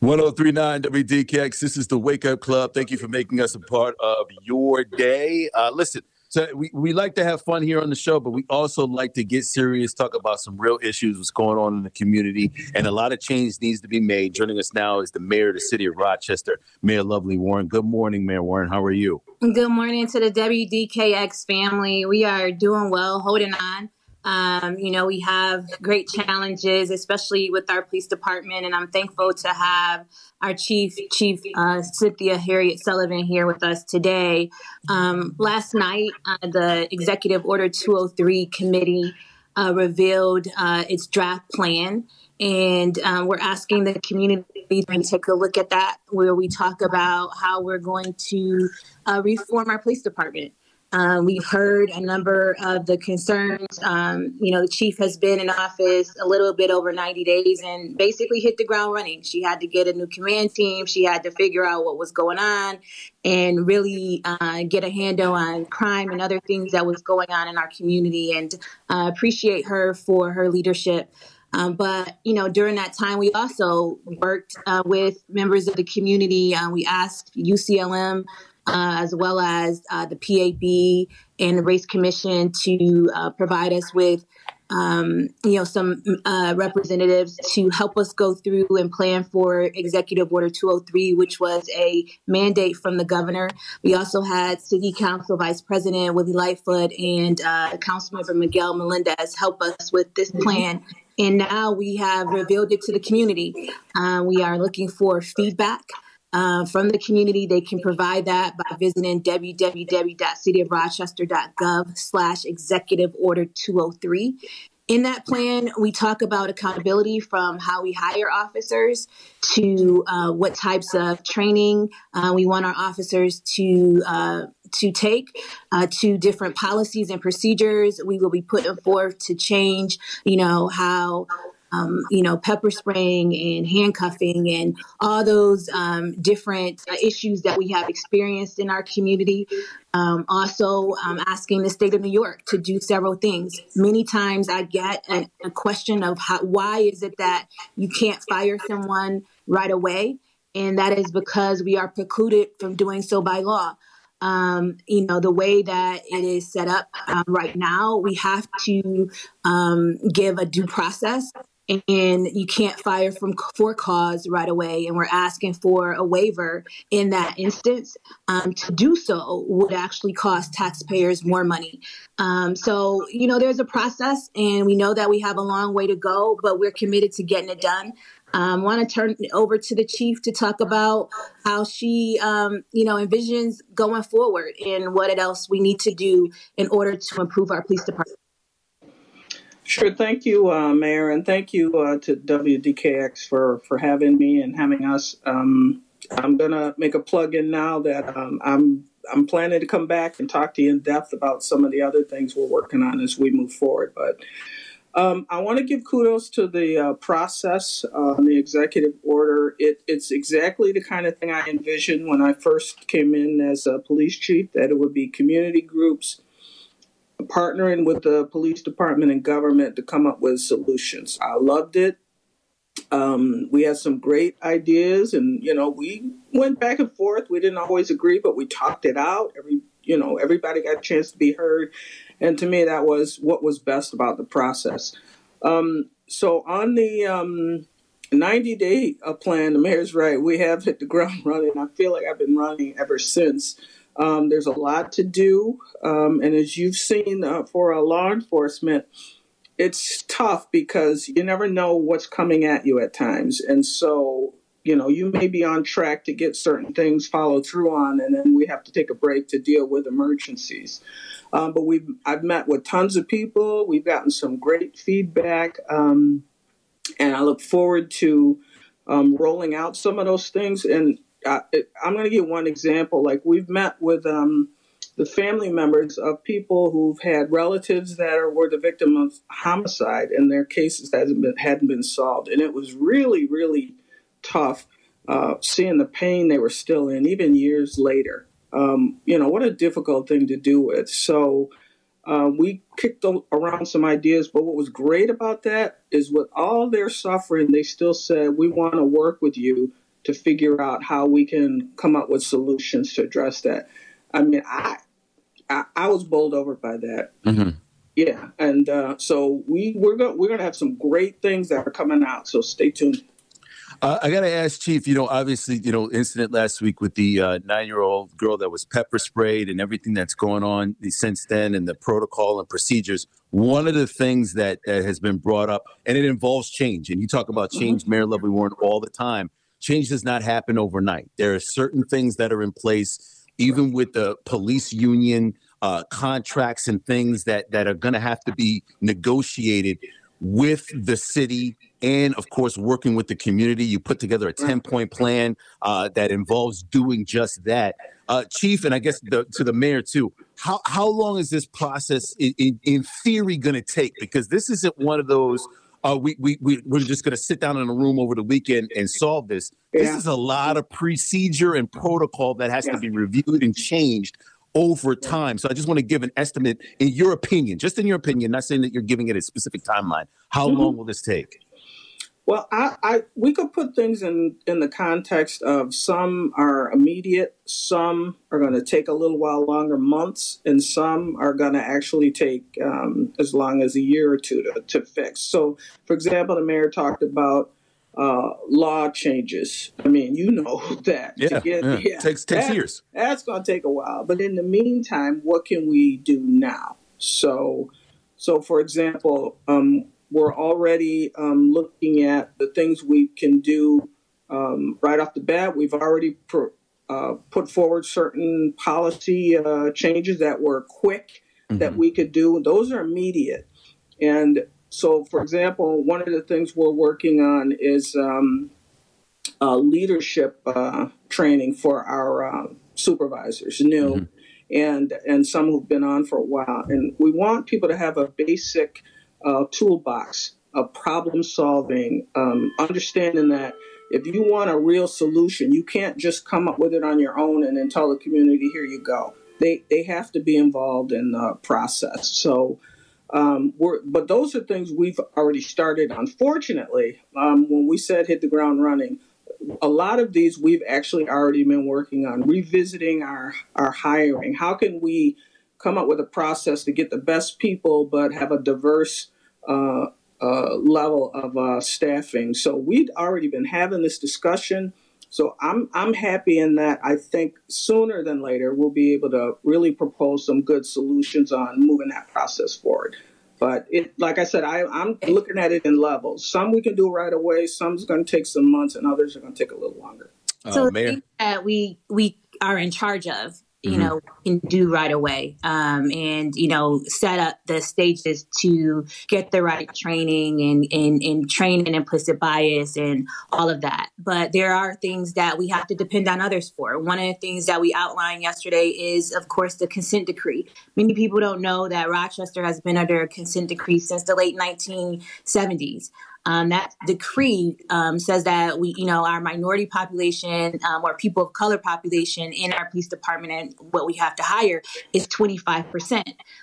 1039 WDKX. This is the Wake Up Club. Thank you for making us a part of your day. Uh, listen, so we, we like to have fun here on the show, but we also like to get serious, talk about some real issues, what's going on in the community, and a lot of change needs to be made. Joining us now is the mayor of the city of Rochester, Mayor Lovely Warren. Good morning, Mayor Warren. How are you? Good morning to the WDKX family. We are doing well, holding on. Um, you know, we have great challenges, especially with our police department, and I'm thankful to have our chief, Chief uh, Cynthia Herriott-Sullivan, here with us today. Um, last night, uh, the Executive Order 203 committee uh, revealed uh, its draft plan, and um, we're asking the community to take a look at that, where we talk about how we're going to uh, reform our police department. Um, we've heard a number of the concerns. Um, you know, the chief has been in office a little bit over 90 days and basically hit the ground running. She had to get a new command team. She had to figure out what was going on and really uh, get a handle on crime and other things that was going on in our community and uh, appreciate her for her leadership. Um, but you know, during that time, we also worked uh, with members of the community. Uh, we asked UCLM uh, as well as uh, the PAB and the Race Commission to uh, provide us with um, you know, some uh, representatives to help us go through and plan for Executive Order 203, which was a mandate from the governor. We also had City Council Vice President Willie Lightfoot and uh, Councilmember Miguel Melendez help us with this plan. And now we have revealed it to the community. Uh, we are looking for feedback uh, from the community. They can provide that by visiting www.cityofrochester.gov slash executive order 203. In that plan, we talk about accountability from how we hire officers to uh, what types of training uh, we want our officers to uh, to take uh, to different policies and procedures we will be putting forth to change you know how um, you know, pepper spraying and handcuffing and all those um, different uh, issues that we have experienced in our community. Um, also, um, asking the state of New York to do several things. Many times I get a, a question of how, why is it that you can't fire someone right away? And that is because we are precluded from doing so by law. Um, you know, the way that it is set up um, right now, we have to um, give a due process and you can't fire from for cause right away and we're asking for a waiver in that instance um, to do so would actually cost taxpayers more money um, so you know there's a process and we know that we have a long way to go but we're committed to getting it done I um, want to turn it over to the chief to talk about how she, um, you know, envisions going forward and what else we need to do in order to improve our police department. Sure. Thank you, uh, Mayor, and thank you uh, to WDKX for, for having me and having us. Um, I'm gonna make a plug in now that um, I'm I'm planning to come back and talk to you in depth about some of the other things we're working on as we move forward. But um, I want to give kudos to the uh, process on the executive order. It, it's exactly the kind of thing I envisioned when I first came in as a police chief. That it would be community groups partnering with the police department and government to come up with solutions. I loved it. Um, we had some great ideas, and you know, we went back and forth. We didn't always agree, but we talked it out. Every you know, everybody got a chance to be heard, and to me, that was what was best about the process. Um, so on the um, 90 day uh, plan, the mayor's right. We have hit the ground running. I feel like I've been running ever since. Um, there's a lot to do. Um, and as you've seen uh, for law enforcement, it's tough because you never know what's coming at you at times. And so, you know, you may be on track to get certain things followed through on, and then we have to take a break to deal with emergencies. Um, but we've I've met with tons of people. We've gotten some great feedback, um, and I look forward to um, rolling out some of those things. And I, am going to give one example. Like we've met with um, the family members of people who've had relatives that are, were the victim of homicide, and their cases hadn't been hadn't been solved, and it was really really tough uh, seeing the pain they were still in, even years later. Um, you know what a difficult thing to do with. So. Uh, we kicked around some ideas, but what was great about that is with all their suffering, they still said, We want to work with you to figure out how we can come up with solutions to address that. I mean, I I, I was bowled over by that. Mm-hmm. Yeah, and uh, so we we're going we're going to have some great things that are coming out. So stay tuned. Uh, I got to ask, Chief. You know, obviously, you know, incident last week with the uh, nine-year-old girl that was pepper sprayed, and everything that's going on since then, and the protocol and procedures. One of the things that uh, has been brought up, and it involves change. And you talk about mm-hmm. change, mm-hmm. Mayor Lovely Warren, all the time. Change does not happen overnight. There are certain things that are in place, even with the police union uh, contracts and things that that are going to have to be negotiated with the city and of course working with the community. You put together a 10 point plan uh, that involves doing just that. Uh, chief and i guess the, to the mayor too how, how long is this process in, in, in theory going to take? Because this isn't one of those uh, we, we, we, we're just going to sit down in a room over the weekend and solve this. Yeah. This is a lot of procedure and protocol that has yeah. to be reviewed and changed over time. So I just want to give an estimate in your opinion, just in your opinion, not saying that you're giving it a specific timeline. How mm-hmm. long will this take? Well, I, I, we could put things in in the context of some are immediate, some are going to take a little while longer, months, and some are going to actually take um, as long as a year or two to, to fix. So, for example, the mayor talked about uh, law changes. I mean, you know that. Yeah, get, yeah. yeah. takes takes that, years. That's going to take a while. But in the meantime, what can we do now? So, so for example, um, we're already um, looking at the things we can do um, right off the bat. We've already pro, uh, put forward certain policy uh, changes that were quick mm-hmm. that we could do. Those are immediate, and so, for example, one of the things we're working on is um, uh, leadership uh, training for our uh, supervisors, new mm-hmm. and and some who've been on for a while. And we want people to have a basic uh, toolbox of problem solving, um, understanding that if you want a real solution, you can't just come up with it on your own and then tell the community, "Here you go." They they have to be involved in the process. So um, but those are things we've already started. Unfortunately, um, when we said hit the ground running, a lot of these we've actually already been working on revisiting our our hiring. How can we come up with a process to get the best people, but have a diverse uh, uh, level of uh, staffing? So we'd already been having this discussion. So I'm I'm happy in that I think sooner than later we'll be able to really propose some good solutions on moving that process forward. But it, like I said, I, I'm looking at it in levels. Some we can do right away. Some's going to take some months, and others are going to take a little longer. So uh, the that we we are in charge of you mm-hmm. know can do right away um, and you know set up the stages to get the right training and, and and train an implicit bias and all of that. But there are things that we have to depend on others for. One of the things that we outlined yesterday is of course the consent decree. Many people don't know that rochester has been under a consent decree since the late 1970s um, that decree um, says that we, you know, our minority population um, or people of color population in our police department and what we have to hire is 25%.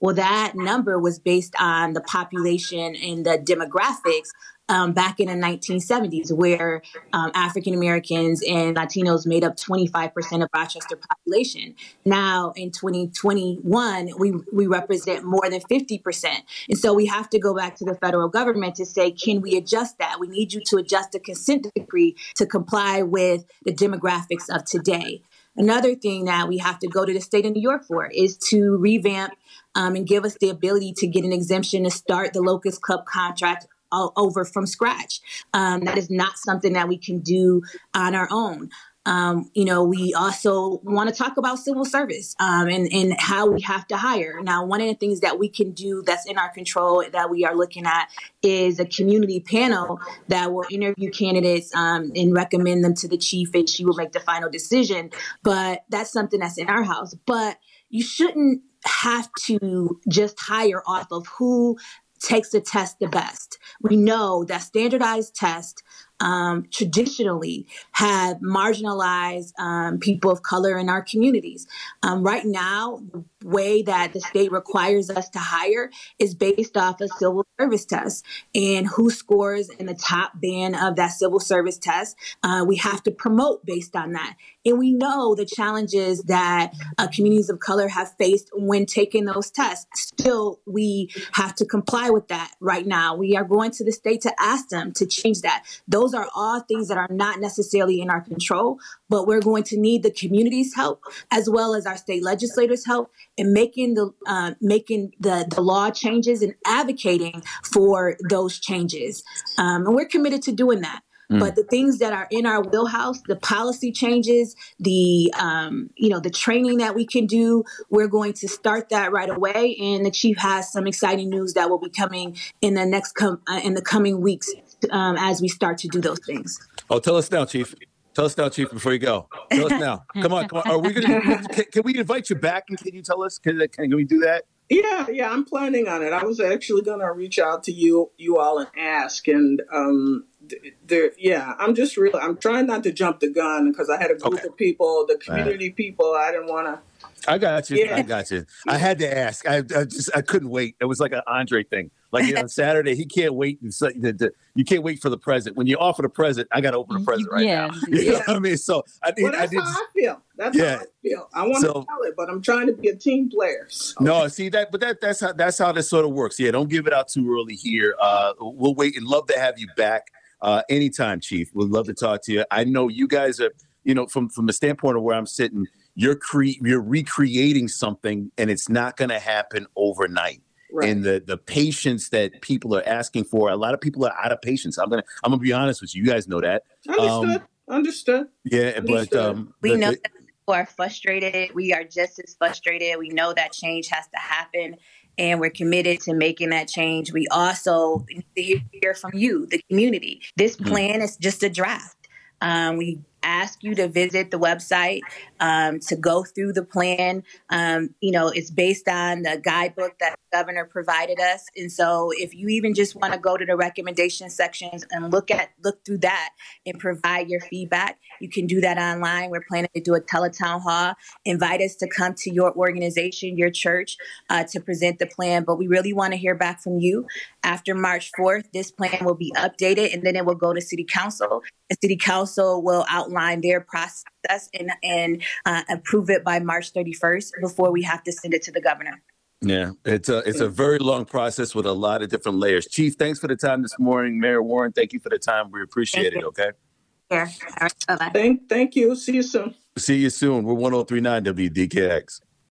Well, that number was based on the population and the demographics um, back in the 1970s, where um, African Americans and Latinos made up 25% of Rochester population. Now in 2021, we, we represent more than 50%. And so we have to go back to the federal government to say, can we adjust that? We need you to adjust the consent decree to comply with the demographics of today. Another thing that we have to go to the state of New York for is to revamp um, and give us the ability to get an exemption to start the Locust Club contract over from scratch. Um, that is not something that we can do on our own. Um, you know, we also want to talk about civil service um, and, and how we have to hire. Now, one of the things that we can do that's in our control that we are looking at is a community panel that will interview candidates um, and recommend them to the chief, and she will make the final decision. But that's something that's in our house. But you shouldn't have to just hire off of who takes the test the best. We know that standardized tests um, traditionally have marginalized um, people of color in our communities. Um, right now, way that the state requires us to hire is based off a civil service test and who scores in the top band of that civil service test. Uh, we have to promote based on that. And we know the challenges that uh, communities of color have faced when taking those tests. Still, we have to comply with that right now. We are going to the state to ask them to change that. Those are all things that are not necessarily in our control, but we're going to need the community's help as well as our state legislators' help in making the uh, making the, the law changes and advocating for those changes. Um, and we're committed to doing that. Mm. But the things that are in our wheelhouse, the policy changes, the um, you know the training that we can do, we're going to start that right away. And the chief has some exciting news that will be coming in the next com- uh, in the coming weeks um, as we start to do those things. Oh, tell us now, chief. Tell us now, Chief, before you go. Tell us now. Come on, come on. Are we gonna? Can, can we invite you back? And can you tell us? Can, can we do that? Yeah, yeah, I'm planning on it. I was actually going to reach out to you, you all, and ask. And um, there, yeah, I'm just really, I'm trying not to jump the gun because I had a group okay. of people, the community right. people. I didn't want to. I got you. Yeah. I got you. I had to ask. I, I, just, I couldn't wait. It was like an Andre thing. Like you know, on Saturday, he can't wait. And you can't wait for the present. When you offer the present, I got to open the present right yeah. now. You yeah. know what I mean? So I did. Well, that's I did, how I feel. That's yeah. how I feel. I want so, to tell it, but I'm trying to be a team player. So. No, see that, but that that's how that's how this sort of works. Yeah, don't give it out too early here. Uh, we'll wait and love to have you back uh, anytime, Chief. We'd love to talk to you. I know you guys are, you know, from from the standpoint of where I'm sitting, you're cre- you're recreating something, and it's not going to happen overnight. Right. And the the patience that people are asking for, a lot of people are out of patience. I'm gonna I'm gonna be honest with you. You guys know that. Understood. Um, Understood. Yeah, Understood. but um, we the, know that people are frustrated. We are just as frustrated. We know that change has to happen and we're committed to making that change. We also need to hear from you, the community. This mm-hmm. plan is just a draft. Um, we ask you to visit the website um, to go through the plan. Um, you know, it's based on the guidebook that the governor provided us, and so if you even just want to go to the recommendation sections and look at look through that and provide your feedback, you can do that online. We're planning to do a teletown hall. Invite us to come to your organization, your church, uh, to present the plan. But we really want to hear back from you. After March 4th, this plan will be updated, and then it will go to City Council. The City Council will outline their process and and uh, approve it by March 31st before we have to send it to the governor. Yeah, it's a it's a very long process with a lot of different layers. Chief, thanks for the time this morning. Mayor Warren, thank you for the time. We appreciate it. Okay. Yeah. All right. Thank, thank you. See you soon. See you soon. We're 1039 WDKX.